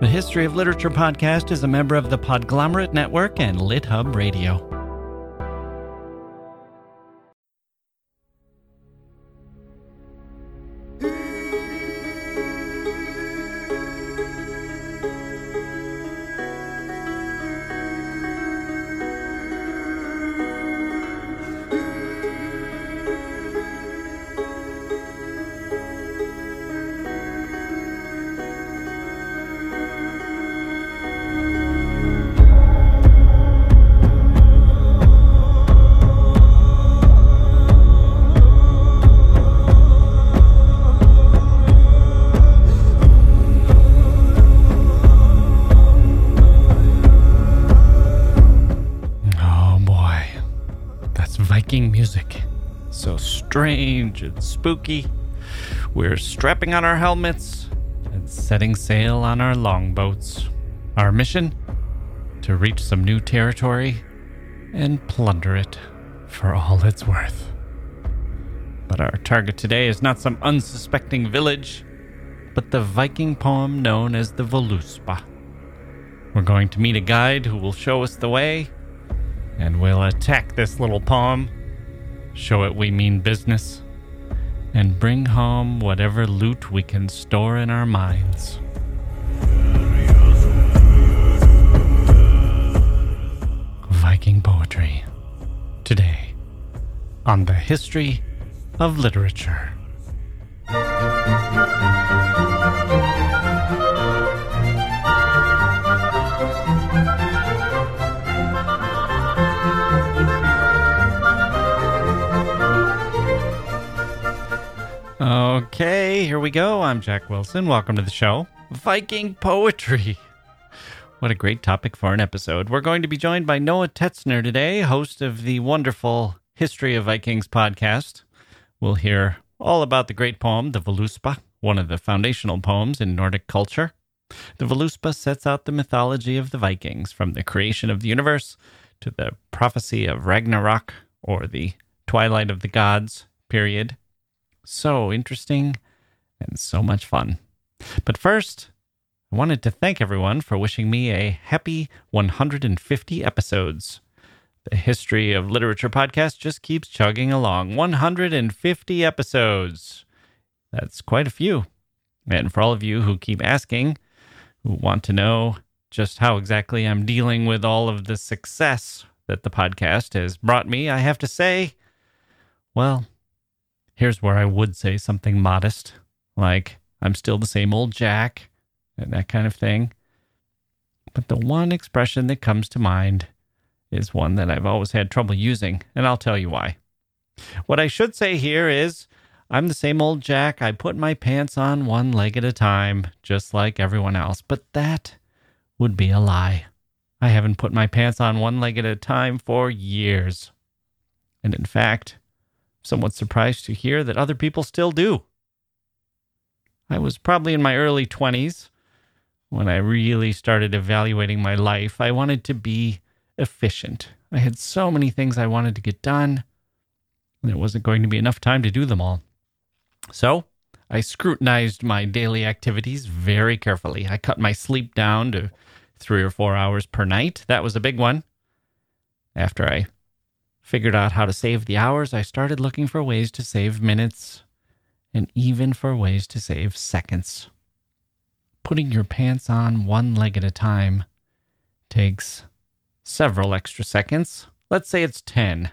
The History of Literature podcast is a member of the Podglomerate Network and LitHub Radio. And spooky. We're strapping on our helmets and setting sail on our longboats. Our mission? To reach some new territory and plunder it for all it's worth. But our target today is not some unsuspecting village, but the Viking poem known as the Voluspa. We're going to meet a guide who will show us the way and we'll attack this little poem, show it we mean business, and bring home whatever loot we can store in our minds. Viking poetry. Today, on the history of literature. Okay, here we go. I'm Jacke Wilson. Welcome to the show. Viking poetry. What a great topic for an episode. We're going to be joined by Noah Tetzner today, host of the wonderful History of Vikings podcast. We'll hear all about the great poem, the Voluspa, one of the foundational poems in Nordic culture. The Voluspa sets out the mythology of the Vikings from the creation of the universe to the prophecy of Ragnarok or the twilight of the gods period so interesting and so much fun. But first, I wanted to thank everyone for wishing me a happy 150 episodes. The History of Literature podcast just keeps chugging along. 150 episodes. That's quite a few. And for all of you who keep asking, who want to know just how exactly I'm dealing with all of the success that the podcast has brought me, I have to say, well, here's where I would say something modest, like I'm still the same old Jacke and that kind of thing. But the one expression that comes to mind is one that I've always had trouble using, and I'll tell you why. What I should say here is I'm the same old Jacke. I put my pants on one leg at a time, just like everyone else, but that would be a lie. I haven't put my pants on one leg at a time for years. And in fact, somewhat surprised to hear that other people still do. I was probably in my early 20s when I really started evaluating my life. I wanted to be efficient. I had so many things I wanted to get done, and there wasn't going to be enough time to do them all. So I scrutinized my daily activities very carefully. I cut my sleep down to three or four hours per night. That was a big one. After I figured out how to save the hours, I started looking for ways to save minutes and even for ways to save seconds. Putting your pants on one leg at a time takes several extra seconds. Let's say it's 10.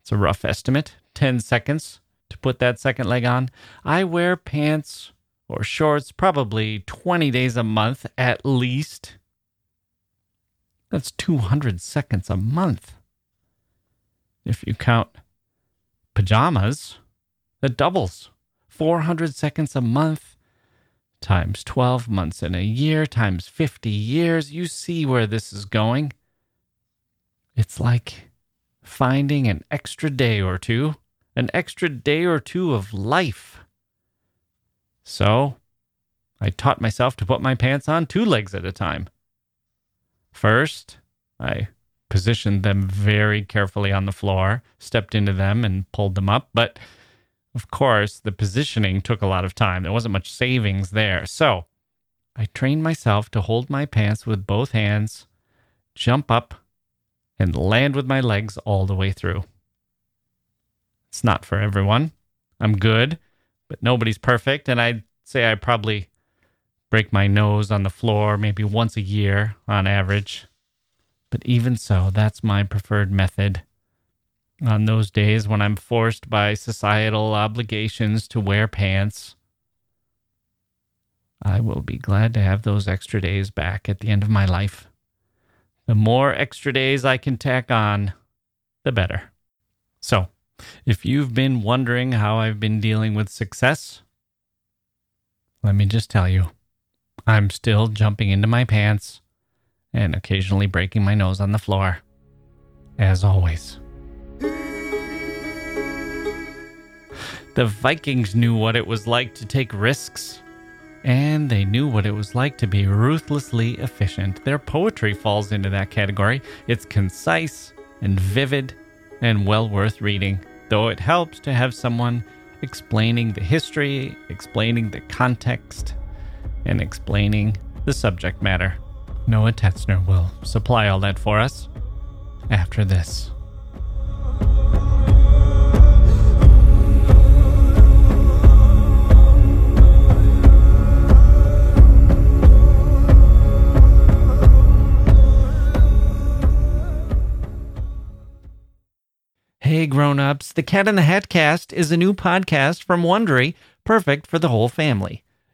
It's a rough estimate 10 seconds to put that second leg on. I wear pants or shorts probably 20 days a month at least. That's 200 seconds a month. If you count pajamas, that doubles 400 seconds a month times 12 months in a year times 50 years. You see where this is going. It's like finding an extra day or two, an extra day or two of life. So I taught myself to put my pants on two legs at a time. First, I positioned them very carefully on the floor, stepped into them, and pulled them up. But of course, the positioning took a lot of time. There wasn't much savings there. So I trained myself to hold my pants with both hands, jump up, and land with my legs all the way through. It's not for everyone. I'm good, but nobody's perfect, and I'd say I probably break my nose on the floor maybe once a year on average. But even so, that's my preferred method. On those days when I'm forced by societal obligations to wear pants, I will be glad to have those extra days back at the end of my life. The more extra days I can tack on, the better. So, if you've been wondering how I've been dealing with success, let me just tell you I'm still jumping into my pants and occasionally breaking my nose on the floor, as always. The Vikings knew what it was like to take risks and they knew what it was like to be ruthlessly efficient. Their poetry falls into that category. It's concise and vivid and well worth reading, though it helps to have someone explaining the history, explaining the context, and explaining the subject matter. Noah Tetzner will supply all that for us after this. Hey grown-ups, The Cat in the Hat Cast is a new podcast from Wondery, perfect for the whole family.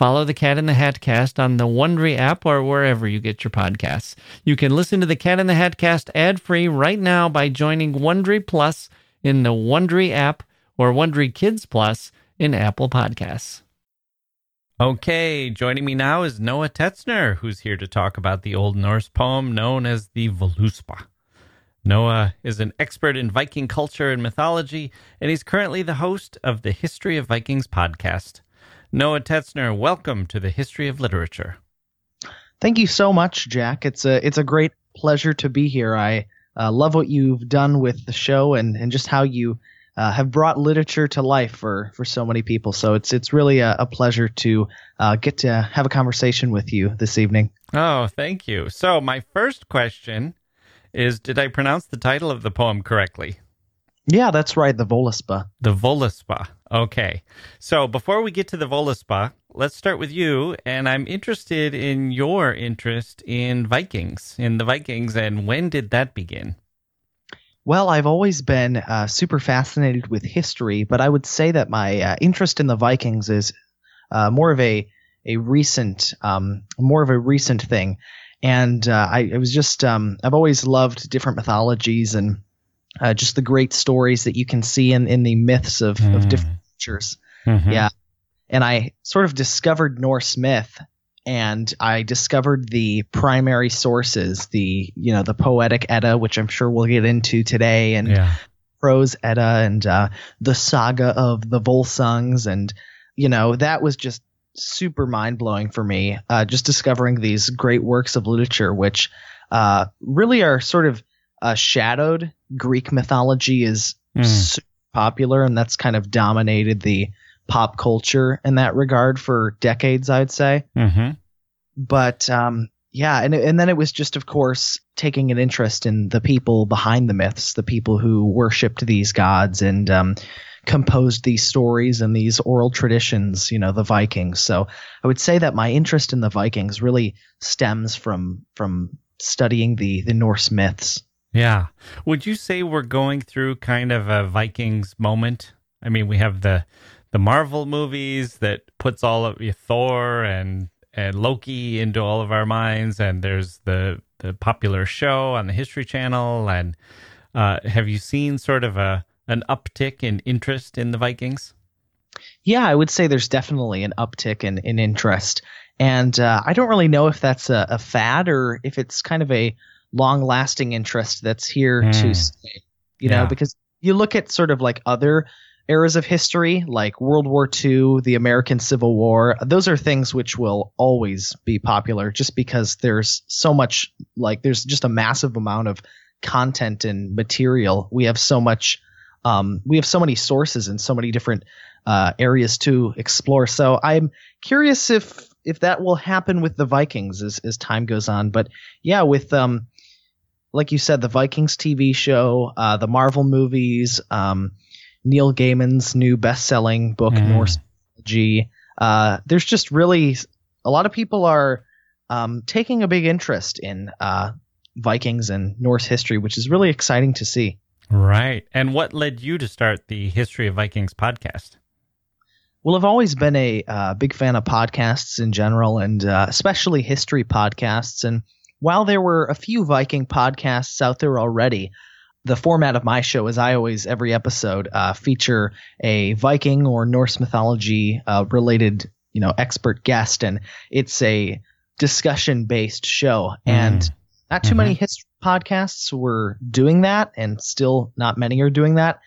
Follow the Cat in the Hat cast on the Wondery app or wherever you get your podcasts. You can listen to the Cat in the Hat cast ad free right now by joining Wondery Plus in the Wondery app or Wondery Kids Plus in Apple Podcasts. Okay, joining me now is Noah Tetzner, who's here to talk about the Old Norse poem known as the Voluspa. Noah is an expert in Viking culture and mythology, and he's currently the host of the History of Vikings podcast. Noah Tetzner, welcome to the History of Literature. Thank you so much, Jacke. It's a it's a great pleasure to be here. I uh, love what you've done with the show and, and just how you uh, have brought literature to life for, for so many people. So it's it's really a, a pleasure to uh, get to have a conversation with you this evening. Oh, thank you. So my first question is did I pronounce the title of the poem correctly? Yeah, that's right. The Voluspa. The Voluspa. Okay. So before we get to the Voluspa, let's start with you. And I'm interested in your interest in Vikings, in the Vikings, and when did that begin? Well, I've always been uh, super fascinated with history, but I would say that my uh, interest in the Vikings is uh, more of a a recent, um, more of a recent thing and uh, I it was just um, I've always loved different mythologies and uh, just the great stories that you can see in in the myths of, mm. of different cultures. Mm-hmm. Yeah, and I sort of discovered Norse myth, and I discovered the primary sources, the you know the poetic Edda, which I'm sure we'll get into today, and yeah. prose Edda, and uh, the saga of the Volsungs, and you know that was just super mind blowing for me. Uh, just discovering these great works of literature, which uh, really are sort of uh, shadowed. Greek mythology is mm. super popular, and that's kind of dominated the pop culture in that regard for decades, I'd say. Mm-hmm. But um, yeah, and and then it was just, of course, taking an interest in the people behind the myths, the people who worshipped these gods, and um, composed these stories and these oral traditions, you know, the Vikings. So I would say that my interest in the Vikings really stems from from studying the the Norse myths. Yeah. Would you say we're going through kind of a Vikings moment? I mean, we have the the Marvel movies that puts all of Thor and and Loki into all of our minds, and there's the the popular show on the History Channel. And uh, have you seen sort of a an uptick in interest in the Vikings? Yeah, I would say there's definitely an uptick in, in interest. And uh, I don't really know if that's a, a, fad or if it's kind of a long lasting interest that's here mm. to hmm. stay. You yeah. know, because you look at sort of like other eras of history, like World War II, the American Civil War, those are things which will always be popular just because there's so much, like, there's just a massive amount of content and material. We have so much, um, we have so many sources and so many different uh, areas to explore. So I'm curious if if that will happen with the Vikings as as time goes on. But yeah, with um, like you said, the Vikings TV show, uh, the Marvel movies, um, Neil Gaiman's new best-selling book mm. Norse mythology. Uh, there's just really a lot of people are um, taking a big interest in uh, Vikings and Norse history, which is really exciting to see. Right. And what led you to start the History of Vikings podcast? Well, I've always been a uh, big fan of podcasts in general, and uh, especially history podcasts. And while there were a few Viking podcasts out there already, the format of my show is I always every episode uh, feature a Viking or Norse mythology uh, related, you know, expert guest, and it's a discussion based show. Mm. And not too mm-hmm. many history podcasts were doing that, and still not many are doing that.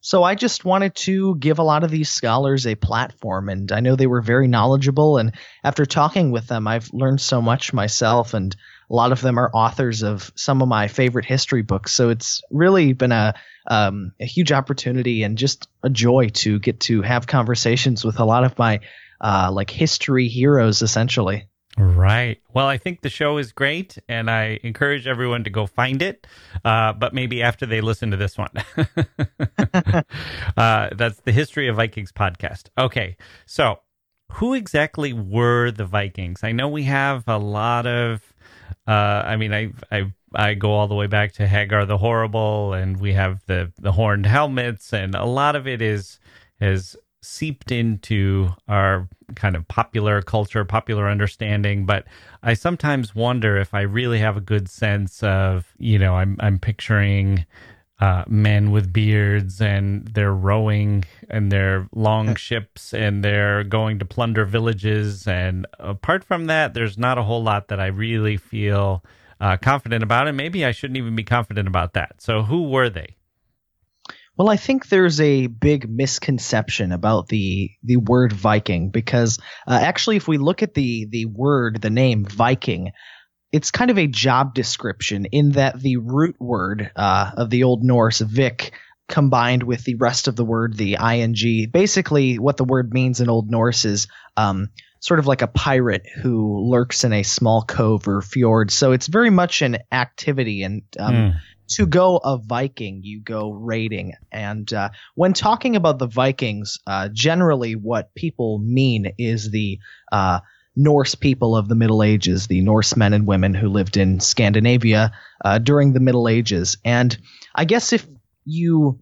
So I just wanted to give a lot of these scholars a platform, and I know they were very knowledgeable. And after talking with them, I've learned so much myself, and a lot of them are authors of some of my favorite history books. So it's really been a um, a huge opportunity and just a joy to get to have conversations with a lot of my uh, like history heroes, essentially. Right. Well, I think the show is great, and I encourage everyone to go find it. Uh, but maybe after they listen to this one. uh, that's the History of Vikings podcast. Okay. So, who exactly were the Vikings? I know we have a lot of. Uh, I mean, I I I go all the way back to Hagar the Horrible, and we have the the horned helmets, and a lot of it is is seeped into our kind of popular culture, popular understanding, but I sometimes wonder if I really have a good sense of, you know, I'm I'm picturing uh, men with beards and they're rowing and they're long ships and they're going to plunder villages. And apart from that, there's not a whole lot that I really feel uh, confident about. And maybe I shouldn't even be confident about that. So, who were they? Well, I think there's a big misconception about the the word Viking because uh, actually, if we look at the the word, the name Viking, it's kind of a job description in that the root word uh, of the Old Norse Vik combined with the rest of the word, the ing. Basically, what the word means in Old Norse is um, sort of like a pirate who lurks in a small cove or fjord. So it's very much an activity and um, mm to go a Viking, you go raiding. And uh, when talking about the Vikings, uh, generally what people mean is the uh, Norse people of the Middle Ages, the Norse men and women who lived in Scandinavia uh, during the Middle Ages. And I guess if you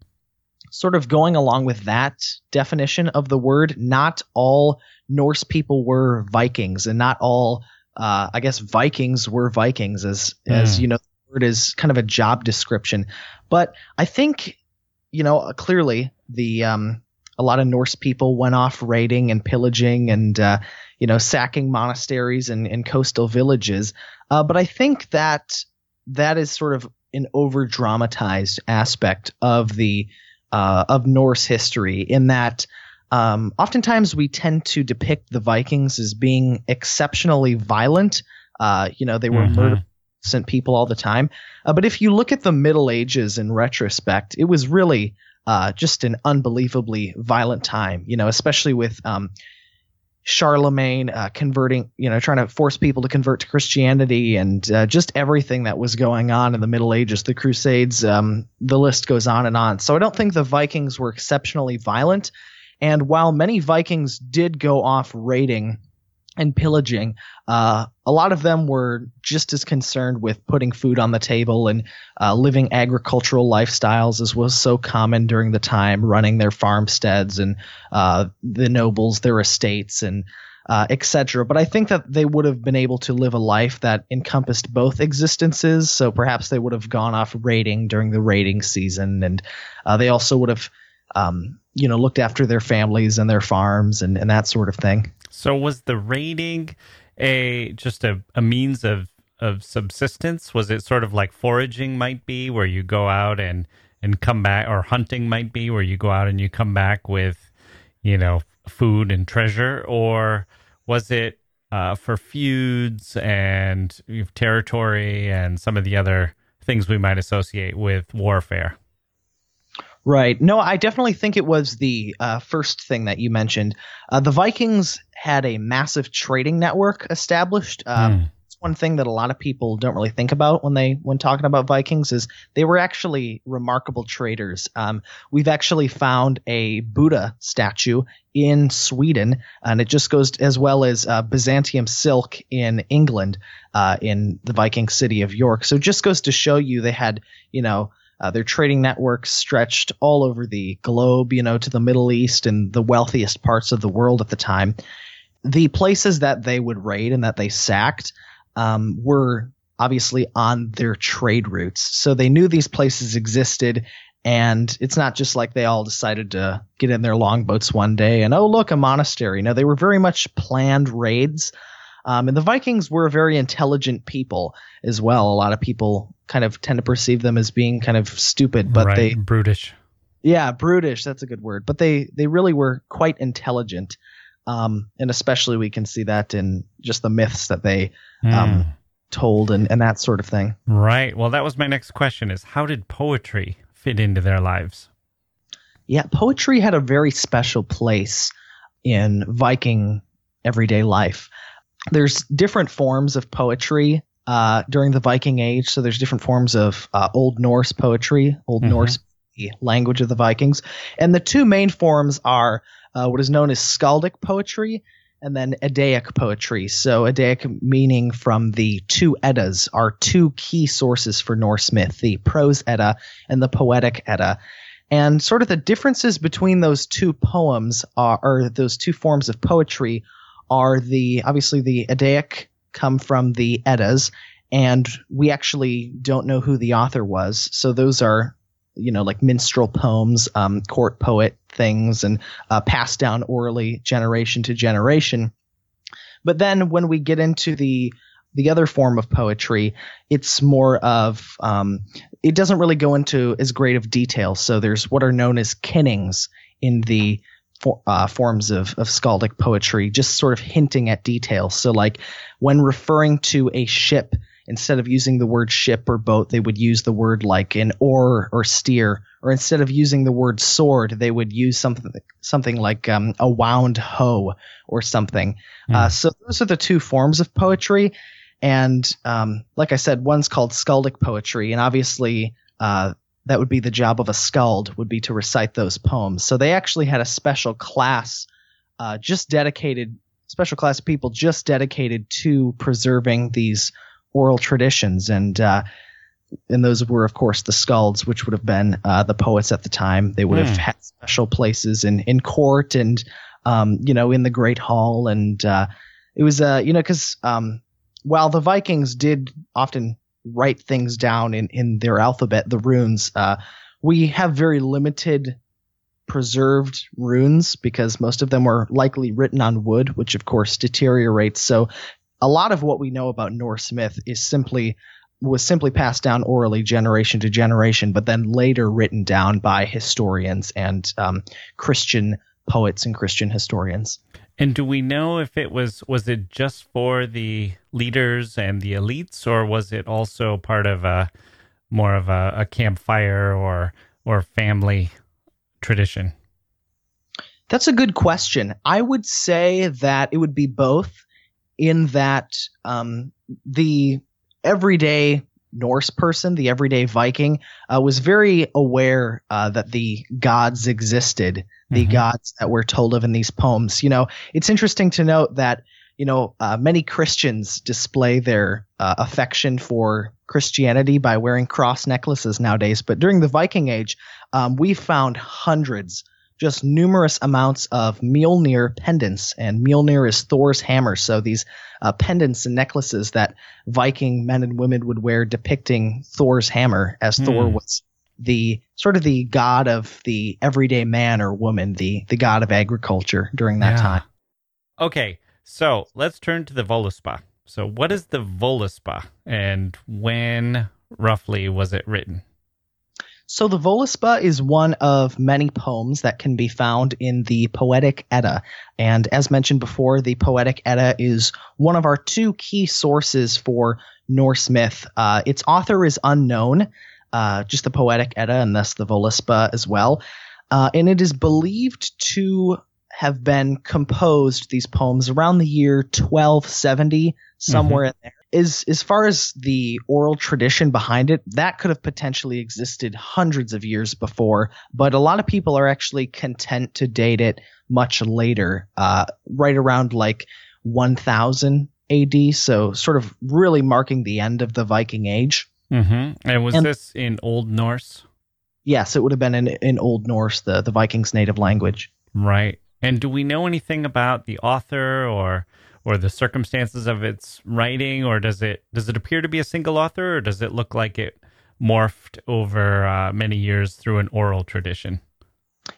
sort of going along with that definition of the word, not all Norse people were Vikings, and not all, uh, I guess, Vikings were Vikings, as mm. as you know the word is kind of a job description. But I think, you know, clearly the um, a lot of Norse people went off raiding and pillaging and uh, you know sacking monasteries and, and coastal villages. Uh, but I think that that is sort of an over dramatized aspect of the uh, of Norse history in that. Um, oftentimes, we tend to depict the Vikings as being exceptionally violent. Uh, you know, they were mm-hmm. murdered innocent people all the time. Uh, but if you look at the Middle Ages in retrospect, it was really uh, just an unbelievably violent time. You know, especially with um, Charlemagne uh, converting, you know, trying to force people to convert to Christianity, and uh, just everything that was going on in the Middle Ages, the Crusades. Um, the list goes on and on. So I don't think the Vikings were exceptionally violent. And while many Vikings did go off raiding and pillaging. Uh, a lot of them were just as concerned with putting food on the table and uh, living agricultural lifestyles, as was so common during the time, running their farmsteads and uh, the nobles, their estates, and uh, etc. But I think that they would have been able to live a life that encompassed both existences. So perhaps they would have gone off raiding during the raiding season, and uh, they also would have. Um, you know, looked after their families and their farms and, and that sort of thing. So was the raiding a just a, a means of of subsistence? Was it sort of like foraging might be, where you go out and and come back, or hunting might be, where you go out and you come back with, you know, food and treasure, or was it uh, for feuds and territory and some of the other things we might associate with warfare? Right. No, I definitely think it was the uh, first thing that you mentioned. Uh, the Vikings had a massive trading network established. mm. It's one thing that a lot of people don't really think about when they when talking about Vikings is they were actually remarkable traders. Um, we've actually found a Buddha statue in Sweden, and it just goes as well as uh, Byzantium silk in England, uh, in the Viking city of York. So it just goes to show you they had, you know uh, their trading networks stretched all over the globe, you know, to the Middle East and the wealthiest parts of the world at the time. The places that they would raid and that they sacked um, were obviously on their trade routes. So they knew these places existed. And it's not just like they all decided to get in their longboats one day and, oh, look, a monastery. No, they were very much planned raids. Um, and the Vikings were a very intelligent people as well. A lot of people kind of tend to perceive them as being kind of stupid, but right, they brutish. Yeah, brutish. That's a good word. But they they really were quite intelligent, um, and especially we can see that in just the myths that they mm. um, told and and that sort of thing. Right. Well, that was my next question: is how did poetry fit into their lives? Yeah, poetry had a very special place in Viking everyday life. There's different forms of poetry uh, during the Viking Age. So there's different forms of uh, Old Norse poetry, Old mm-hmm. Norse the language of the Vikings, and the two main forms are uh, what is known as skaldic poetry and then Eddaic poetry. So Eddaic meaning from the two Eddas are two key sources for Norse myth: the prose Edda and the poetic Edda. And sort of the differences between those two poems are, or those two forms of poetry are the obviously the Eddaic come from the Eddas, and we actually don't know who the author was. So those are, you know, like minstrel poems, um, court poet things, and uh, passed down orally generation to generation. But then when we get into the the other form of poetry, it's more of um, it doesn't really go into as great of detail. So there's what are known as kennings in the for, uh, forms of, of skaldic poetry, just sort of hinting at details. So, like when referring to a ship, instead of using the word ship or boat, they would use the word like an oar or steer. Or instead of using the word sword, they would use something something like um, a wound hoe or something. Mm. Uh, so those are the two forms of poetry. And um, like I said, one's called skaldic poetry, and obviously uh, that would be the job of a skald would be to recite those poems. So they actually had a special class, uh, just dedicated, special class of people just dedicated to preserving these oral traditions. And, uh, and those were, of course, the skalds, which would have been uh, the poets at the time. They would mm. have hmm. had special places in, in court and, um, you know, in the Great Hall. And uh, it was, uh, you know, because um, while the Vikings did often write things down in, in their alphabet, the runes. Uh, we have very limited preserved runes because most of them were likely written on wood, which of course deteriorates. So a lot of what we know about Norse myth is simply was simply passed down orally generation to generation, but then later written down by historians and um, Christian poets and Christian historians. And do we know if it was was it just for the leaders and the elites, or was it also part of a more of a, a campfire or or family tradition? That's a good question. I would say that it would be both, in that um, the everyday Norse person, the everyday Viking, uh, was very aware uh, that the gods existed, the mm-hmm. gods that we're told of in these poems. You know, it's interesting to note that you know, uh, many Christians display their uh, affection for Christianity by wearing cross necklaces nowadays. But during the Viking Age, um, we found hundreds, just numerous amounts of Mjolnir pendants. And Mjolnir is Thor's hammer. So these uh, pendants and necklaces that Viking men and women would wear depicting Thor's hammer, as mm. Thor was the sort of the god of the everyday man or woman, the the god of agriculture during that yeah. time. Okay, so let's turn to the Voluspa. So, what is the Voluspa, and when roughly was it written? So, the Voluspa is one of many poems that can be found in the Poetic Edda. And as mentioned before, the Poetic Edda is one of our two key sources for Norse myth. Uh, its author is unknown, uh, just the Poetic Edda, and thus the Voluspa as well. Uh, and it is believed to have been composed these poems around the year 1270 somewhere mm-hmm. in there is as far as the oral tradition behind it that could have potentially existed hundreds of years before but a lot of people are actually content to date it much later uh, right around like 1000 AD so sort of really marking the end of the Viking age. Mm-hmm. and was and, this in Old Norse? Yes it would have been in, in Old Norse the the Vikings native language. Right. And do we know anything about the author or or the circumstances of its writing, or does it does it appear to be a single author, or does it look like it morphed over uh, many years through an oral tradition?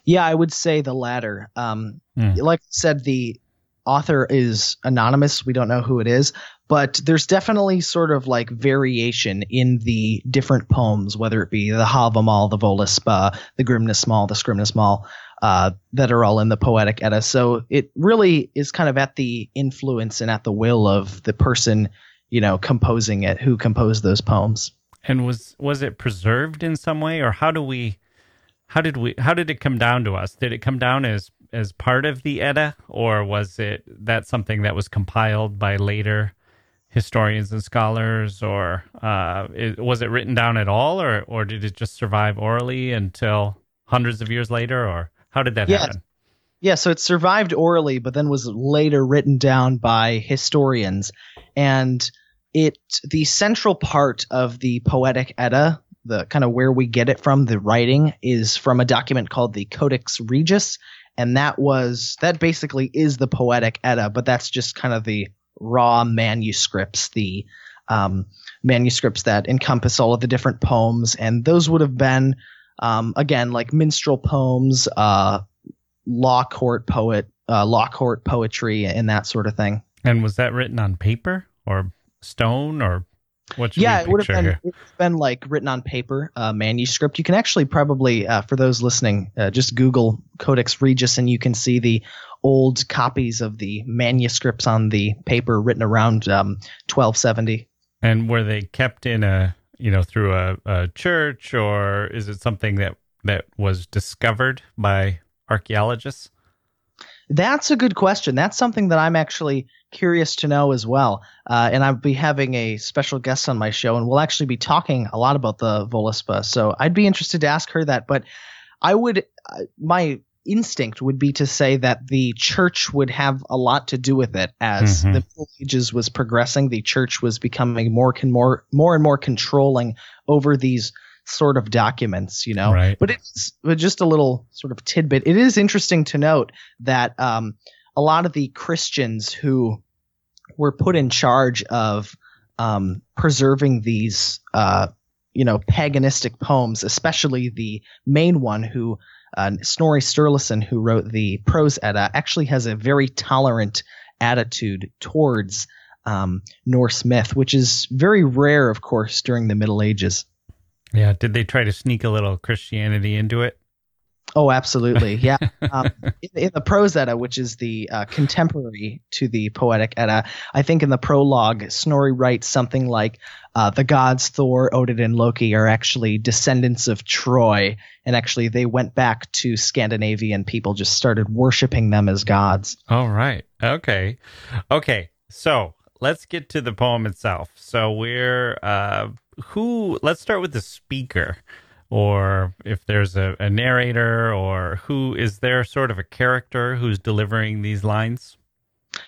Yeah, I would say the latter. Um, mm. Like I said, the author is anonymous. We don't know who it is, but there's definitely sort of like variation in the different poems, whether it be the Havamal, the Voluspa, the Grimness Grimnismal, the Scrimnismal uh, that are all in the poetic edda. So it really is kind of at the influence and at the will of the person, you know, composing it, who composed those poems. And was was it preserved in some way, or how do we, how did we, how did it come down to us? Did it come down as as part of the Edda, or was it that something that was compiled by later historians and scholars, or uh, it, was it written down at all, or or did it just survive orally until hundreds of years later, or how did that yeah. happen? Yeah, so it survived orally, but then was later written down by historians. And it the central part of the poetic Edda, the kind of where we get it from, the writing, is from a document called the Codex Regius. And that was that basically is the poetic Edda, but that's just kind of the raw manuscripts, the um, manuscripts that encompass all of the different poems, and those would have been um, again, like minstrel poems, uh, law court poet, uh, law court poetry, and that sort of thing. And was that written on paper or stone or what? Yeah, it would have been, it's been like written on paper, uh, manuscript. You can actually probably, uh, for those listening, uh, just Google Codex Regius and you can see the old copies of the manuscripts on the paper written around um, 1270. And were they kept in a you know, through a, a church, or is it something that that was discovered by archaeologists? That's a good question. That's something that I'm actually curious to know as well. Uh, and I'll be having a special guest on my show, and we'll actually be talking a lot about the Voluspa. So I'd be interested to ask her that. But I would, uh, my instinct would be to say that the church would have a lot to do with it as mm-hmm. the Middle Ages was progressing. The church was becoming more con- more more and more controlling over these sort of documents, you know. Right. But it's just a little sort of tidbit. It is interesting to note that um, a lot of the Christians who were put in charge of um, preserving these, uh, you know, paganistic poems, especially the main one who uh, Snorri Sturluson, who wrote the Prose Edda, actually has a very tolerant attitude towards um, Norse myth, which is very rare, of course, during the Middle Ages. Yeah. Did they try to sneak a little Christianity into it? Oh, absolutely. Yeah. Um, in, in, the Prose Edda, which is the uh, contemporary to the Poetic Edda, I think in the prologue, Snorri writes something like uh, the gods Thor, Odin, and Loki are actually descendants of Troy. And actually, they went back to Scandinavia and people just started worshiping them as gods. All right. Okay. Okay. So let's get to the poem itself. So we're, uh, who, let's start with the speaker or if there's a, a, narrator or who is there sort of a character who's delivering these lines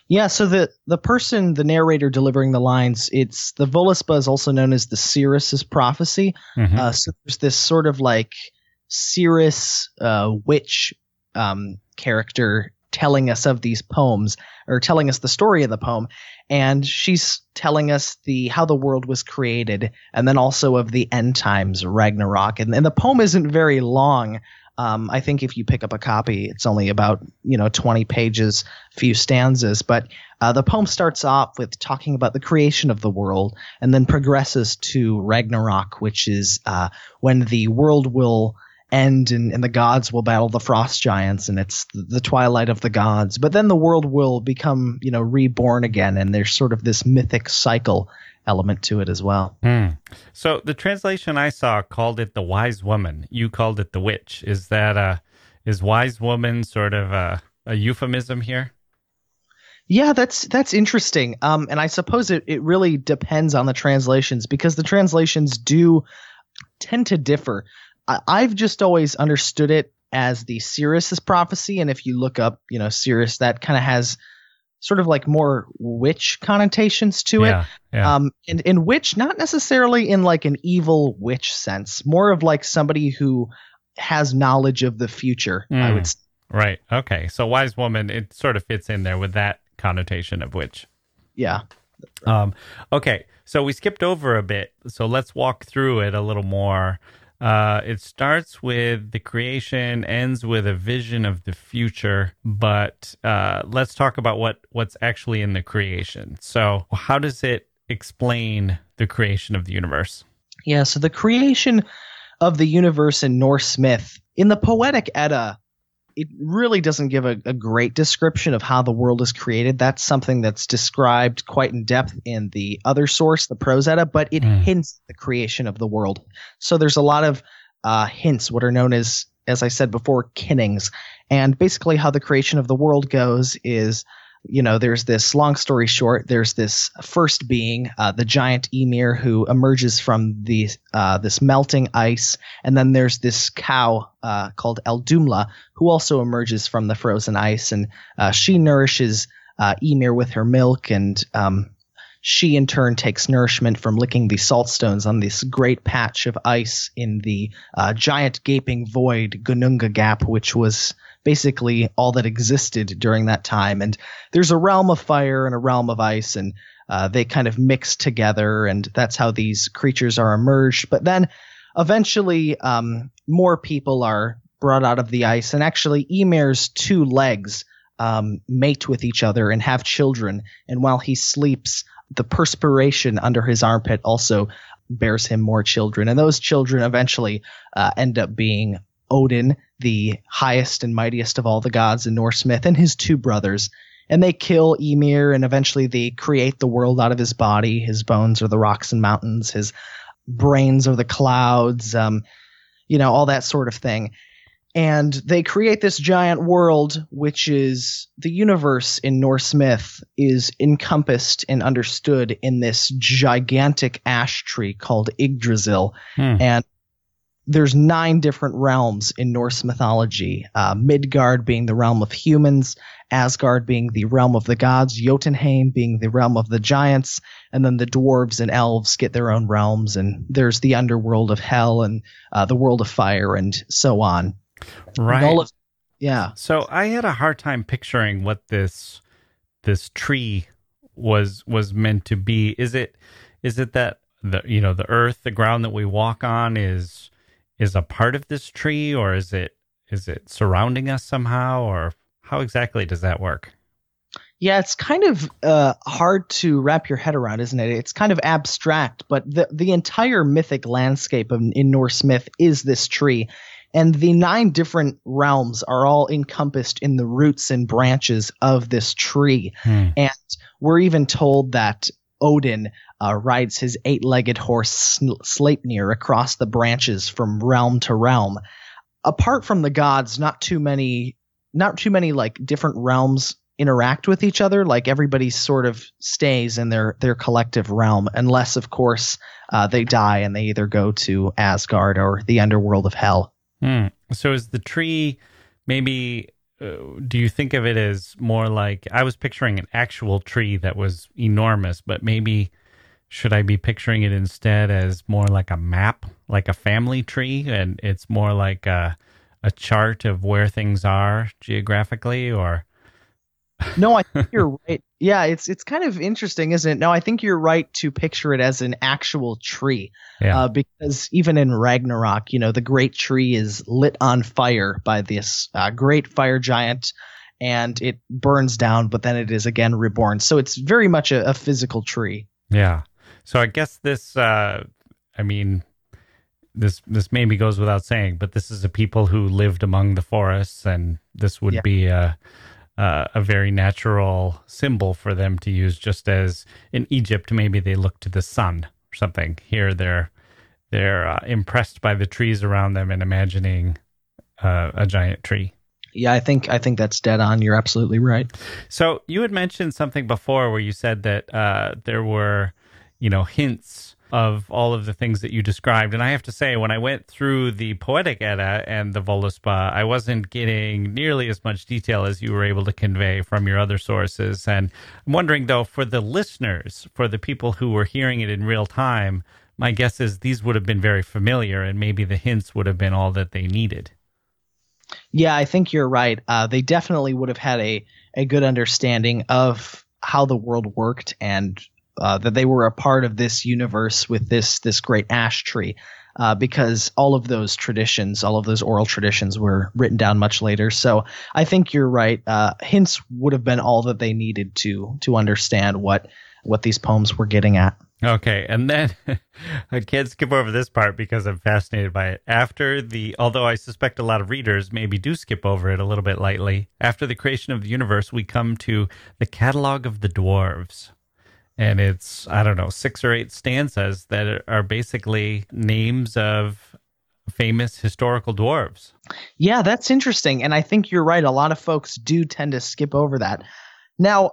Yeah, so the the person, the narrator delivering the lines, it's the Voluspa is also known as the Seeress's prophecy. Mhm. Uh, so there's this sort of like Seeress uh, witch um, character telling us of these poems or telling us the story of the poem, and she's telling us the how the world was created, and then also of the end times, Ragnarok. And, and the poem isn't very long. Um, I think if you pick up a copy, it's only about you know 20 pages, few stanzas, but uh, the poem starts off with talking about the creation of the world, and then progresses to Ragnarok, which is uh, when the world will end and, and the gods will battle the frost giants, and it's the, the twilight of the gods. But then the world will become you know reborn again, and there's sort of this mythic cycle element to it as well. Hmm. So the translation I saw called it the wise woman. You called it the witch. Is that a is wise woman sort of a, a euphemism here? Yeah, that's that's interesting. Um, and I suppose it, it really depends on the translations because the translations do tend to differ. I, I've just always understood it as the Seeress's prophecy, and if you look up, you know, Seeress, that kind of has sort of like more witch connotations to it. yeah, yeah. Um, and in witch, not necessarily in like an evil witch sense, more of like somebody who has knowledge of the future. I Mm. would. s- right. Okay. So wise woman, it sort of fits in there with that connotation of witch. Yeah. Um, okay, so we skipped over a bit, so let's walk through it a little more. Uh, it starts with the creation, ends with a vision of the future, but uh, let's talk about what what's actually in the creation. So, how does it explain the creation of the universe? Yeah, so the creation of the universe in Norse myth, in the Poetic Edda, it really doesn't give a, a great description of how the world is created. That's something that's described quite in depth in the other source, the Prose Edda, but it Hmm. hints the creation of the world. So there's a lot of uh, hints, what are known as, as I said before, kennings. And basically, how the creation of the world goes is you know, there's this long story short, there's this first being, uh, the giant Ymir, who emerges from the uh, this melting ice, and then there's this cow uh, called Audhumla, who also emerges from the frozen ice, and uh, she nourishes uh, Ymir with her milk, and um, she in turn takes nourishment from licking the salt stones on this great patch of ice in the uh, giant gaping void Ginnungagap, which was basically all that existed during that time. And there's a realm of fire and a realm of ice, and uh, they kind of mix together, and that's how these creatures are emerged. But then eventually, um, more people are brought out of the ice, and actually, Ymir's two legs um, mate with each other and have children. And while he sleeps, the perspiration under his armpit also bears him more children, and those children eventually uh, end up being Odin, the highest and mightiest of all the gods in Norse myth, and his two brothers. And they kill Ymir, and eventually they create the world out of his body. His bones are the rocks and mountains. His brains are the clouds. Um, you know, all that sort of thing. And they create this giant world, which is the universe in Norse myth is encompassed and understood in this gigantic ash tree called Yggdrasil. Hmm. And there's nine different realms in Norse mythology. Uh, Midgard being the realm of humans, Asgard being the realm of the gods, Jotunheim being the realm of the giants, and then the dwarves and elves get their own realms. And there's the underworld of hell and uh, the world of fire and so on. Right. of- yeah. So I had a hard time picturing what this this tree was was meant to be. Is it is it that the you know the earth, the ground that we walk on is is a part of this tree or is it is it surrounding us somehow or how exactly does that work? Yeah, it's kind of uh, hard to wrap your head around, isn't it? It's kind of abstract, but the the entire mythic landscape of, in Norse myth is this tree, and the nine different realms are all encompassed in the roots and branches of this tree. Hmm. And we're even told that Odin uh, rides his eight-legged horse Sn- Sleipnir across the branches from realm to realm. Apart from the gods, not too many, not too many like different realms interact with each other. Like everybody sort of stays in their their collective realm, unless of course uh, they die and they either go to Asgard or the underworld of Hell. Hmm. So is the tree maybe uh, do you think of it as more like I was picturing an actual tree that was enormous, but maybe should I be picturing it instead as more like a map, like a family tree, and it's more like a a chart of where things are geographically, or no, I think you're right. Yeah, it's it's kind of interesting, isn't it? No, I think you're right to picture it as an actual tree, yeah. uh, because even in Ragnarok, you know, the great tree is lit on fire by this uh, great fire giant, and it burns down, but then it is again reborn. So it's very much a, a physical tree. Yeah. So I guess this, uh, I mean, this this maybe goes without saying, but this is a people who lived among the forests, and this would yeah. be a uh, a very natural symbol for them to use, just as in Egypt, maybe they look to the sun or something. Here, they're they're uh, impressed by the trees around them and imagining uh, a giant tree. Yeah, I think I think that's dead on. You're absolutely right. So you had mentioned something before where you said that uh, there were, you know, hints of all of the things that you described. And I have to say, when I went through the Poetic Edda and the Voluspa, I wasn't getting nearly as much detail as you were able to convey from your other sources. And I'm wondering, though, for the listeners, for the people who were hearing it in real time, my guess is these would have been very familiar and maybe the hints would have been all that they needed. Yeah, I think you're right. Uh, they definitely would have had a, a good understanding of how the world worked and uh, that they were a part of this universe with this this great ash tree. Uh, because all of those traditions, all of those oral traditions were written down much later. So I think you're right. Uh, hints would have been all that they needed to to understand what what these poems were getting at. Okay, and then I can't skip over this part because I'm fascinated by it. After the, although I suspect a lot of readers maybe do skip over it a little bit lightly, after the creation of the universe, we come to the catalog of the dwarves and it's I don't know six or eight stanzas that are basically names of famous historical dwarves. Yeah, that's interesting, and I think you're right. A lot of folks do tend to skip over that. Now,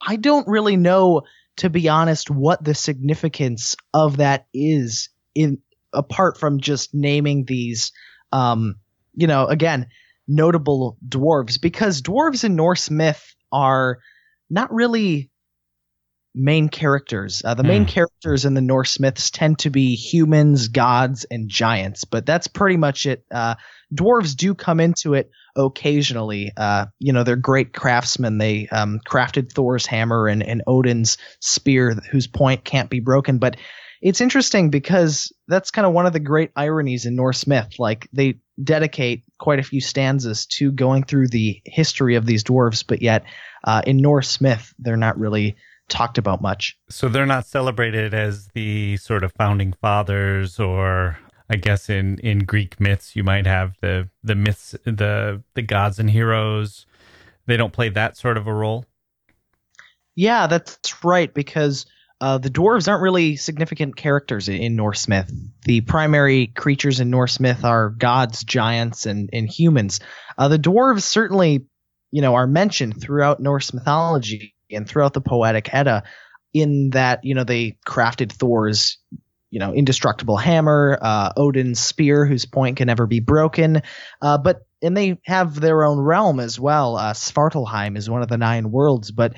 I don't really know, to be honest, what the significance of that is in apart from just naming these, um, you know, again, notable dwarves because dwarves in Norse myth are not really main characters. Uh, the main mm. characters in the Norse myths tend to be humans, gods, and giants, but that's pretty much it. Uh, dwarves do come into it occasionally. Uh, you know, they're great craftsmen. They um, crafted Thor's hammer and, and Odin's spear, whose point can't be broken. But it's interesting because that's kind of one of the great ironies in Norse myth. Like they dedicate quite a few stanzas to going through the history of these dwarves, but yet uh, in Norse myth, they're not really talked about much. So they're not celebrated as the sort of founding fathers or I guess in, in Greek myths you might have the the myths the the gods and heroes. They don't play that sort of a role. Yeah, that's right because uh, the dwarves aren't really significant characters in Norse myth. The primary creatures in Norse myth are gods, giants, and, and humans. Uh, the dwarves certainly, you know, are mentioned throughout Norse mythology, and throughout the poetic Edda, in that you know they crafted Thor's you know indestructible hammer, uh, Odin's spear, whose point can never be broken, uh, but and they have their own realm as well. Uh, Svartalfheim is one of the nine worlds, but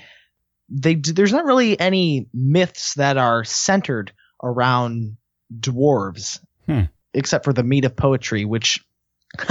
they there's not really any myths that are centered around dwarves, hmm. except for the mead of poetry, which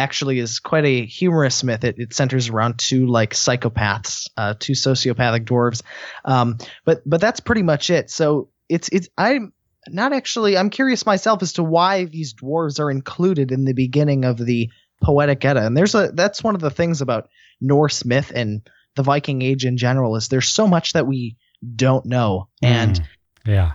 actually is quite a humorous myth. It, it centers around two like psychopaths, uh, two sociopathic dwarves. Um, but but that's pretty much it. So it's it's I'm not actually I'm curious myself as to why these dwarves are included in the beginning of the poetic Edda. And there's a that's one of the things about Norse myth and the Viking Age in general is there's so much that we don't know. And mm, yeah.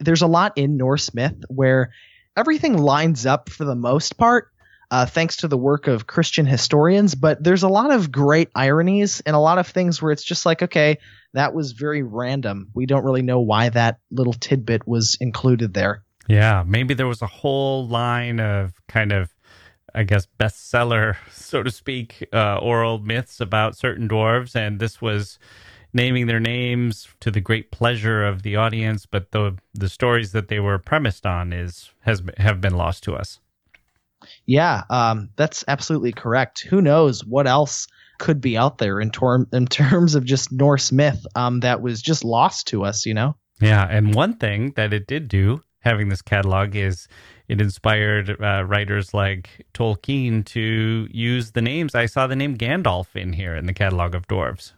There's a lot in Norse myth where everything lines up for the most part, uh, thanks to the work of Christian historians. But there's a lot of great ironies and a lot of things where it's just like, okay, that was very random. We don't really know why that little tidbit was included there. Yeah, maybe there was a whole line of kind of, I guess, bestseller, so to speak, uh, oral myths about certain dwarves, and this was naming their names to the great pleasure of the audience, but the the stories that they were premised on is has have been lost to us. Yeah, um, that's absolutely correct. Who knows what else could be out there in, tor- in terms of just Norse myth um, that was just lost to us, you know? Yeah, and one thing that it did do, having this catalog, is it inspired uh, writers like Tolkien to use the names. I saw the name Gandalf in here in the catalog of dwarves.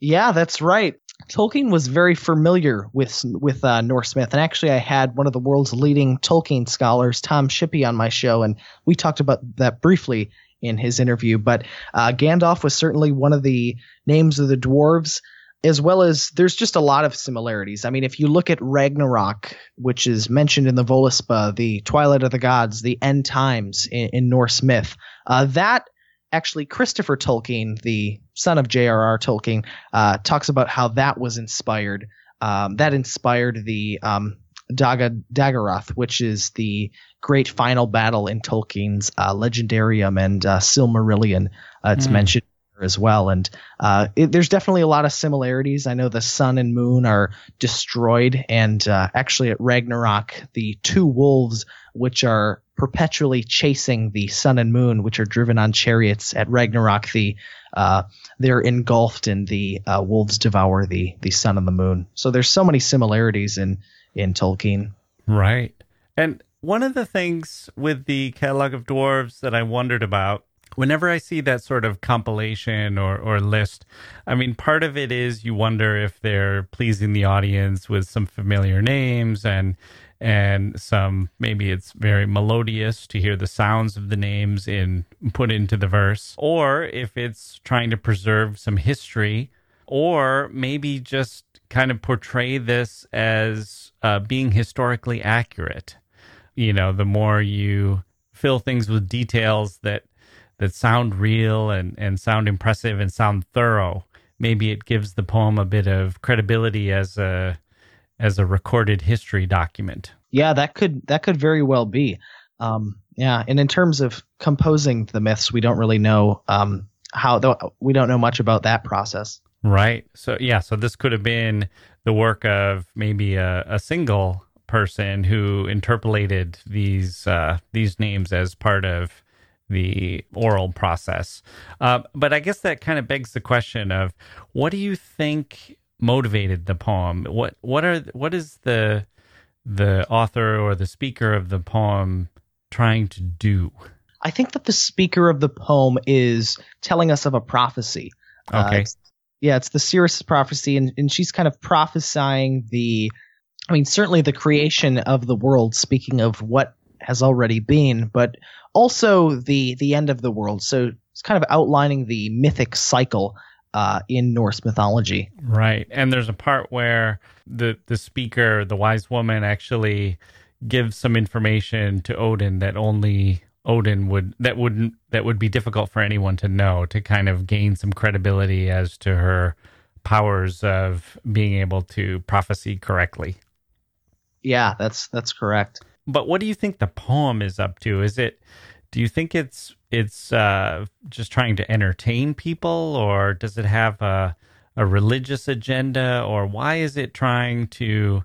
Yeah, that's right. Tolkien was very familiar with with uh, Norse myth, and actually, I had one of the world's leading Tolkien scholars, Tom Shippey, on my show, and we talked about that briefly in his interview. But uh, Gandalf was certainly one of the names of the dwarves, as well as there's just a lot of similarities. I mean, if you look at Ragnarok, which is mentioned in the Voluspa, the Twilight of the Gods, the end times in, in Norse myth, uh, that actually Christopher Tolkien, the son of J.R.R. Tolkien, uh, talks about how that was inspired. Um, that inspired the um, Daga Dagorath, which is the great final battle in Tolkien's uh, Legendarium and uh, Silmarillion. Uh, it's mm. mentioned as well, and uh, it, there's definitely a lot of similarities. I know the sun and moon are destroyed, and uh, actually at Ragnarok, the two wolves, which are perpetually chasing the sun and moon, which are driven on chariots at Ragnarok. The uh, they're engulfed and the uh, wolves devour the the sun and the moon. So there's so many similarities in in Tolkien. Right. And one of the things with the catalog of dwarves that I wondered about whenever I see that sort of compilation or, or list, I mean, part of it is you wonder if they're pleasing the audience with some familiar names and and some maybe it's very melodious to hear the sounds of the names in put into the verse or if it's trying to preserve some history or maybe just kind of portray this as uh, being historically accurate. You know the more you fill things with details that that sound real and and sound impressive and sound thorough maybe it gives the poem a bit of credibility as a as a recorded history document. Yeah, that could that could very well be. Um, yeah, and in terms of composing the myths, we don't really know um, how. Though we don't know much about that process. Right. So yeah. So this could have been the work of maybe a, a single person who interpolated these uh, these names as part of the oral process. Uh, but I guess that kind of begs the question of what do you think motivated the poem? What what are what is the the author or the speaker of the poem trying to do? I think that the speaker of the poem is telling us of a prophecy. Uh, okay. Uh, it's, yeah, it's the Seeress prophecy, and, and she's kind of prophesying the, I mean, certainly the creation of the world, speaking of what has already been, but also the the end of the world. So it's kind of outlining the mythic cycle uh, in Norse mythology. Right, and there's a part where the the speaker, the wise woman, actually gives some information to Odin that only Odin would that wouldn't that would be difficult for anyone to know to kind of gain some credibility as to her powers of being able to prophecy correctly. Yeah, that's that's correct. But what do you think the poem is up to? Is it do you think it's it's uh, just trying to entertain people, or does it have a a religious agenda, or why is it trying to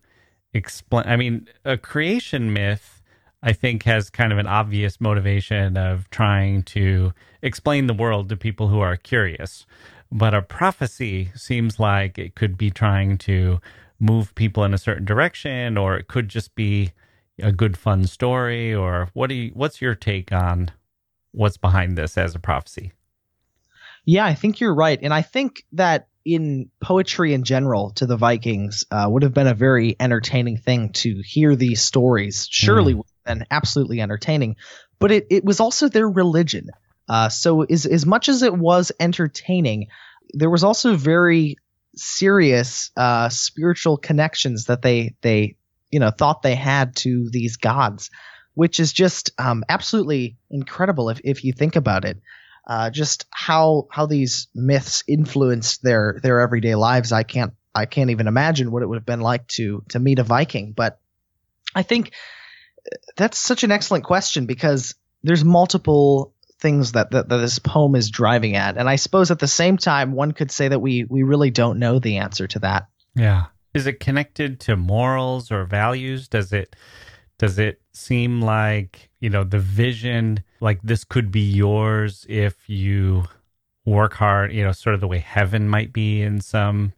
explain? I mean, a creation myth, I think, has kind of an obvious motivation of trying to explain the world to people who are curious. But a prophecy seems like it could be trying to move people in a certain direction, or it could just be a good fun story or what do you what's your take on what's behind this as a prophecy? Yeah i think you're right. And i think that in poetry in general to the vikings uh, would have been a very entertaining thing to hear these stories. Surely mm. would have been absolutely entertaining. But it, it was also their religion. Uh, so as, as much as it was entertaining there was also very serious uh, spiritual connections that they they you know thought they had to these gods, which is just um, absolutely incredible if if you think about it. Uh, just how how these myths influenced their their everyday lives. I can't I can't even imagine what it would have been like to to meet a Viking. But I think uh, that's such an excellent question because there's multiple things that, that, that this poem is driving at, and I suppose at the same time one could say that we we really don't know the answer to that. Yeah, is it connected to morals or values? Does it does it seem like you know, the vision, like this could be yours if you work hard, you know, sort of the way heaven might be in some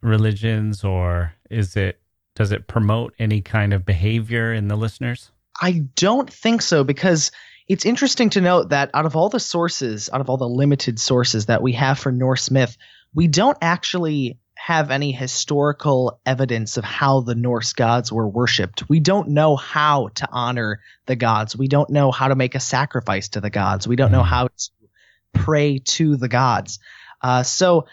religions, or is it, does it promote any kind of behavior in the listeners? I don't think so because it's interesting to note that out of all the sources, out of all the limited sources that we have for Norse myth, we don't actually have any historical evidence of how the Norse gods were worshipped. We don't know how to honor the gods. We don't know how to make a sacrifice to the gods. We don't know how to pray to the gods. Uh, so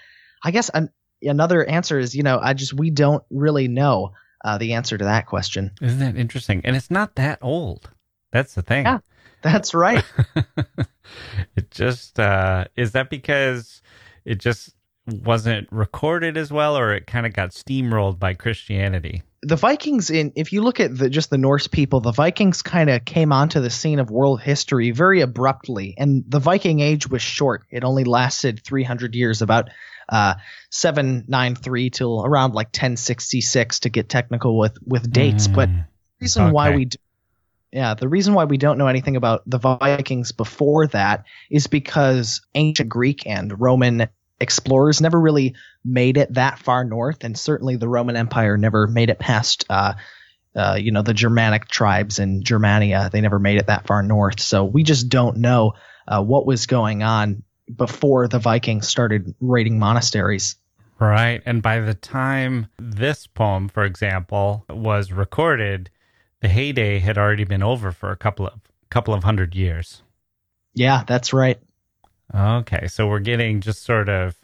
I guess an, another answer is, you know, I just, we don't really know uh, the answer to that question. Isn't that interesting? And it's not that old. That's the thing. Yeah, that's right. it just, uh, is that because it just wasn't recorded as well, or it kind of got steamrolled by Christianity? The Vikings, in if you look at the, just the Norse people, the Vikings kind of came onto the scene of world history very abruptly, and the Viking Age was short. It only lasted 300 years, about uh, 793 till around like 1066 to get technical with with dates. Mm, but the reason okay. why we do, yeah, the reason why we don't know anything about the Vikings before that is because ancient Greek and Roman explorers never really made it that far north, and certainly the Roman Empire never made it past, uh, uh, you know, the Germanic tribes in Germania. They never made it that far north, so we just don't know uh, what was going on before the Vikings started raiding monasteries. Right, and by the time this poem, for example, was recorded, the heyday had already been over for a couple of couple of hundred years. Yeah, that's right. Okay, so we're getting just sort of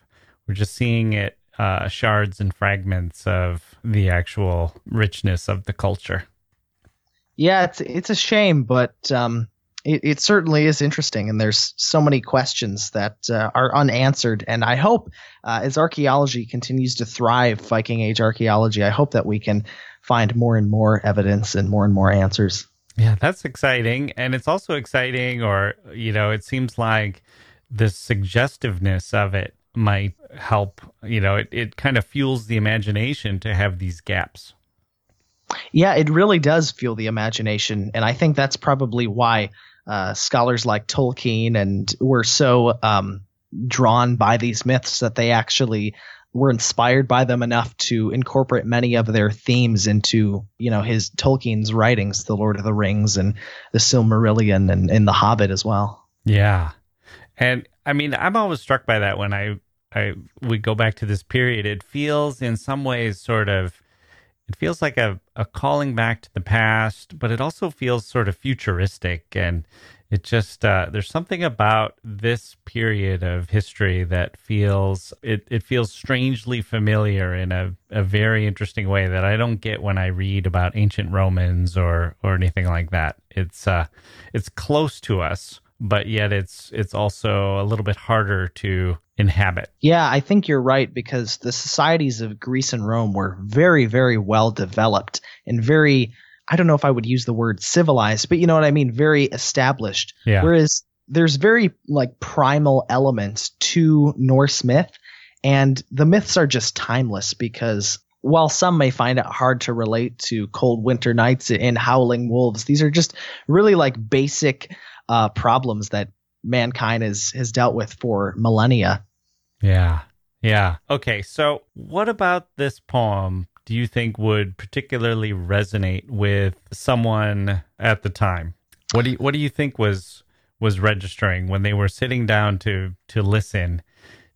we're just seeing it uh, shards and fragments of the actual richness of the culture. Yeah, it's it's a shame, but um, it, it certainly is interesting, and there's so many questions that uh, are unanswered. And I hope, uh, as archaeology continues to thrive, Viking Age archaeology, I hope that we can find more and more evidence and more and more answers. Yeah, that's exciting, and it's also exciting, or you know, it seems like the suggestiveness of it might help. You know, it, it kind of fuels the imagination to have these gaps. Yeah, it really does fuel the imagination. And I think that's probably why uh, scholars like Tolkien and were so um, drawn by these myths that they actually were inspired by them enough to incorporate many of their themes into, you know, his Tolkien's writings, The Lord of the Rings and The Silmarillion and, and The Hobbit as well. Yeah. And I mean, I'm always struck by that when I I we go back to this period. It feels in some ways sort of it feels like a, a calling back to the past, but it also feels sort of futuristic and it just uh, there's something about this period of history that feels it, it feels strangely familiar in a, a very interesting way that I don't get when I read about ancient Romans or or anything like that. It's uh it's close to us, but yet it's it's also a little bit harder to inhabit. Yeah, I think you're right because the societies of Greece and Rome were very very well developed and very I don't know if I would use the word civilized, but you know what I mean, very established. Yeah. Whereas there's very like primal elements to Norse myth and the myths are just timeless because while some may find it hard to relate to cold winter nights and howling wolves, these are just really like basic uh, problems that mankind has has dealt with for millennia. Yeah. Yeah. Okay. So, what about this poem do you think would particularly resonate with someone at the time? What do you, what do you think was was registering when they were sitting down to to listen?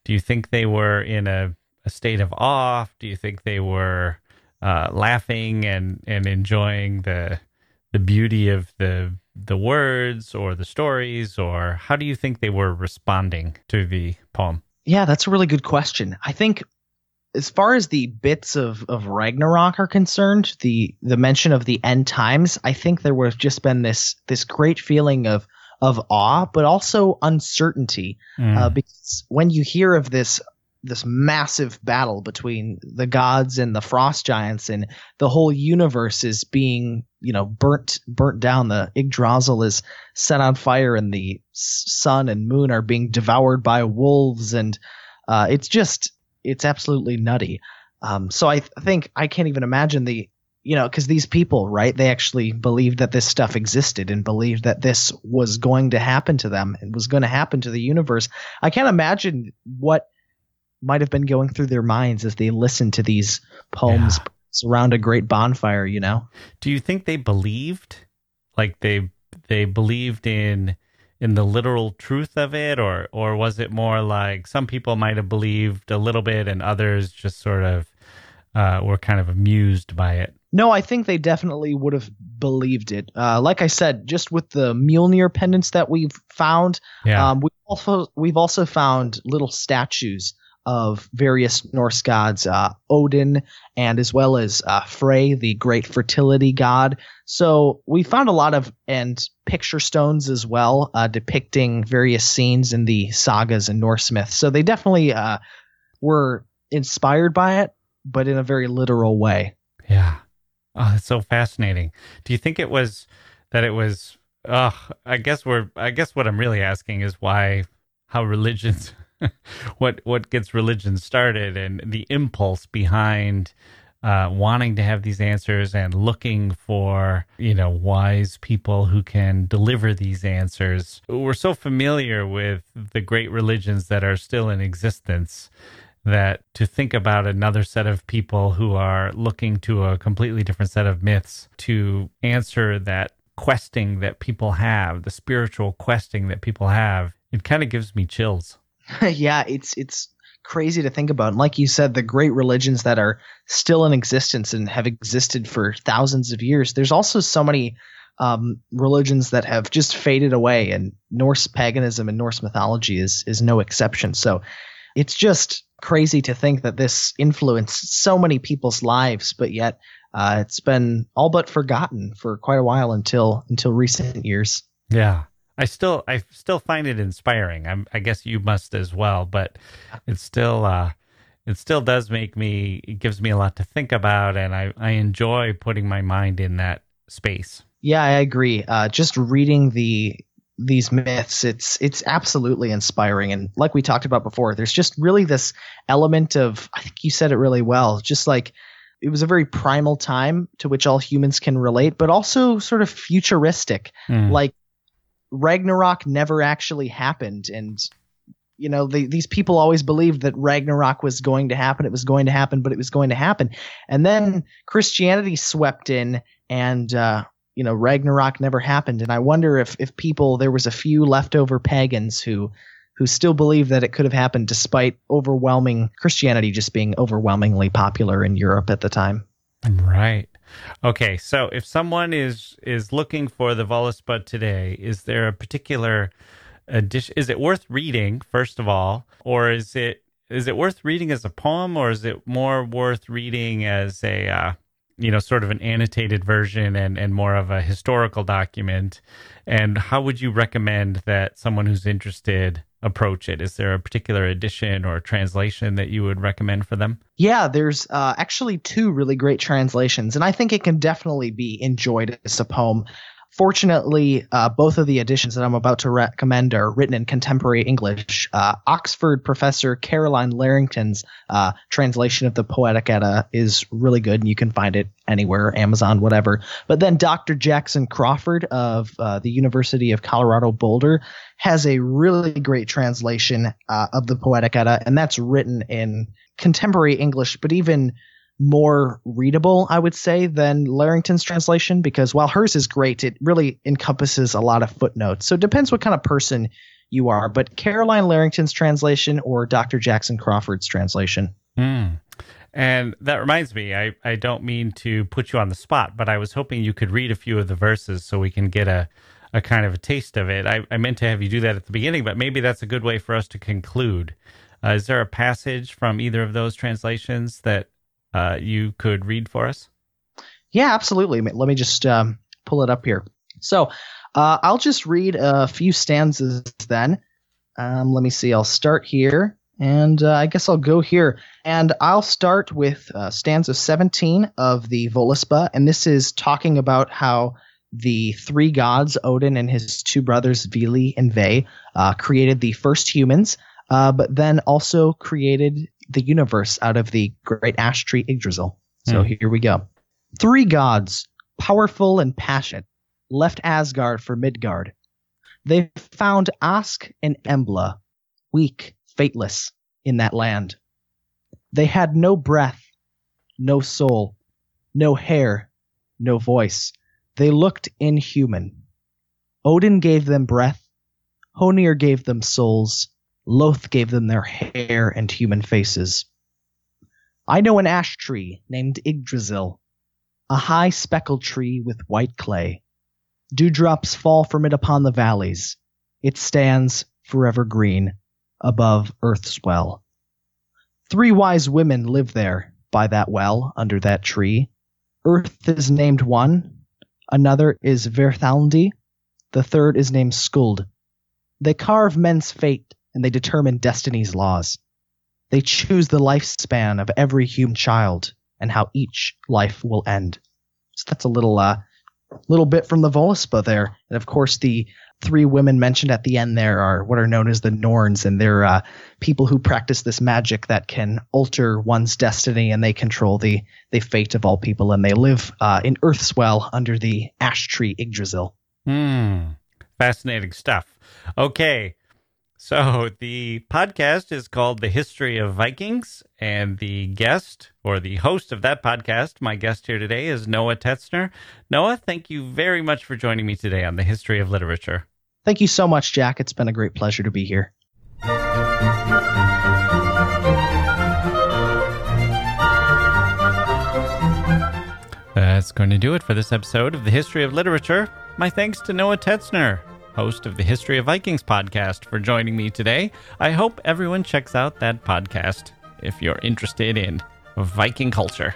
Do you think they were in a, a state of awe? Do you think they were uh, laughing and and enjoying the the beauty of the the words or the stories, or how do you think they were responding to the poem? Yeah, that's a really good question. I think as far as the bits of, of Ragnarok are concerned, the the mention of the end times, I think there would have just been this this great feeling of of awe, but also uncertainty, mm. uh, because when you hear of this this massive battle between the gods and the frost giants and the whole universe is being you know burnt burnt down the Yggdrasil is set on fire and the sun and moon are being devoured by wolves and uh, it's just it's absolutely nutty um, so I th- think I can't even imagine the you know, because these people, right, they actually believed that this stuff existed and believed that this was going to happen to them and was going to happen to the universe. I can't imagine what might have been going through their minds as they listened to these poems yeah. around a great bonfire, you know? Do you think they believed? Like they they believed in in the literal truth of it or or was it more like some people might have believed a little bit and others just sort of uh, were kind of amused by it? No, I think they definitely would have believed it. Uh, like I said, just with the Mjolnir pendants that we've found, yeah. um, we've also we've also found little statues of various Norse gods, uh, Odin, and as well as uh, Frey, the great fertility god. So we found a lot of and picture stones as well, uh, depicting various scenes in the sagas and Norse myths. So they definitely uh, were inspired by it, but in a very literal way. Yeah. Oh, it's so fascinating. Do you think it was that it was? Oh, I guess we're. I guess what I'm really asking is why, how religions, what what gets religion started, and the impulse behind uh, wanting to have these answers and looking for you know wise people who can deliver these answers. We're so familiar with the great religions that are still in existence that to think about another set of people who are looking to a completely different set of myths to answer that questing that people have, the spiritual questing that people have, it kind of gives me chills. yeah, it's it's crazy to think about. And like you said, the great religions that are still in existence and have existed for thousands of years. There's also so many um, religions that have just faded away, and Norse paganism and Norse mythology is is no exception. So it's just crazy to think that this influenced so many people's lives, but yet uh, it's been all but forgotten for quite a while until until recent years. Yeah. I still I still find it inspiring. I'm, i guess you must as well, but it still uh, it still does make me it gives me a lot to think about, and I I enjoy putting my mind in that space. Yeah, I agree. Uh, just reading the these myths it's it's absolutely inspiring and like we talked about before there's just really this element of i think you said it really well just like it was a very primal time to which all humans can relate but also sort of futuristic mm. like ragnarok never actually happened and you know the, these people always believed that ragnarok was going to happen it was going to happen but it was going to happen and then christianity swept in and uh, you know Ragnarok never happened, and I wonder if if people there was a few leftover pagans who who still believe that it could have happened despite overwhelming Christianity just being overwhelmingly popular in Europe at the time. Right. Okay, so if someone is is looking for the Völuspá today, is there a particular edition? Is it worth reading first of all, or is it is it worth reading as a poem, or is it more worth reading as a uh, you know, sort of an annotated version and, and more of a historical document? And how would you recommend that someone who's interested approach it? Is there a particular edition or translation that you would recommend for them? Yeah, there's uh, actually two really great translations, and I think it can definitely be enjoyed as a poem. Fortunately, uh, both of the editions that I'm about to recommend are written in contemporary English. Uh, Oxford professor Carolyne Larrington's uh, translation of the Poetic Edda is really good, and you can find it anywhere, Amazon, whatever. But then Dr. Jackson Crawford of uh, the University of Colorado Boulder has a really great translation uh, of the Poetic Edda, and that's written in contemporary English, but even more readable, I would say, than Larrington's translation because while hers is great, it really encompasses a lot of footnotes. So it depends what kind of person you are. But Carolyne Larrington's translation or Dr. Jackson Crawford's translation. Mm. And that reminds me, I, I don't mean to put you on the spot, but I was hoping you could read a few of the verses so we can get a, a kind of a taste of it. I, I meant to have you do that at the beginning, but maybe that's a good way for us to conclude. Uh, is there a passage from either of those translations that uh, you could read for us? Yeah, absolutely. Let me just um, pull it up here. So uh, I'll just read a few stanzas then. Um, let me see. I'll start here, and uh, I guess I'll go here. And I'll start with uh, stanza 17 of the Völuspá, and this is talking about how the three gods, Odin and his two brothers, Vili and Ve, uh, created the first humans, uh, but then also created the universe out of the great ash tree Yggdrasil. So hmm. here we go. Three gods, powerful and passionate, left Asgard for Midgard. They found Ask and Embla, weak, fateless, in that land. They had no breath, no soul, no hair, no voice. They looked inhuman. Odin gave them breath, Honir gave them souls, Loth gave them their hair and human faces. I know an ash tree named Yggdrasil, a high speckled tree with white clay. Dewdrops fall from it upon the valleys. It stands forever green above earth's well. Three wise women live there by that well under that tree. Urth is named one, another is Verthandi, the third is named Skuld. They carve men's fate and they determine destiny's laws. They choose the lifespan of every human child and how each life will end. So that's a little uh little bit from the Voluspa there. And of course the three women mentioned at the end there are what are known as the Norns, and they're uh, people who practice this magic that can alter one's destiny, and they control the the fate of all people, and they live uh, in Urth's Well under the ash tree Yggdrasil. Hmm. Fascinating stuff. Okay. So the podcast is called The History of Vikings, and the guest or the host of that podcast, my guest here today, is Noah Tetzner. Noah, thank you very much for joining me today on the history of literature. Thank you so much, Jacke. It's been a great pleasure to be here. That's going to do it for this episode of the History of Literature. My thanks to Noah Tetzner host of the History of Vikings podcast, for joining me today. I hope everyone checks out that podcast if you're interested in Viking culture.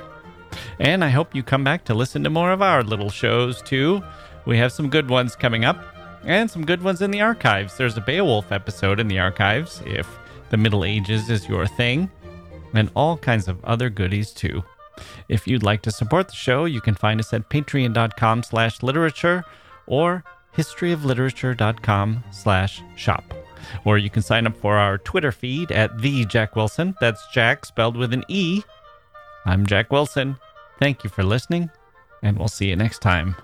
And I hope you come back to listen to more of our little shows too. We have some good ones coming up and some good ones in the archives. There's a Beowulf episode in the archives if the Middle Ages is your thing, and all kinds of other goodies too. If you'd like to support the show, you can find us at patreon.com slash literature or historyofliterature.com slash shop. Or you can sign up for our Twitter feed at the Jacke Wilson. That's Jacke spelled with an E. I'm Jacke Wilson. Thank you for listening, and we'll see you next time.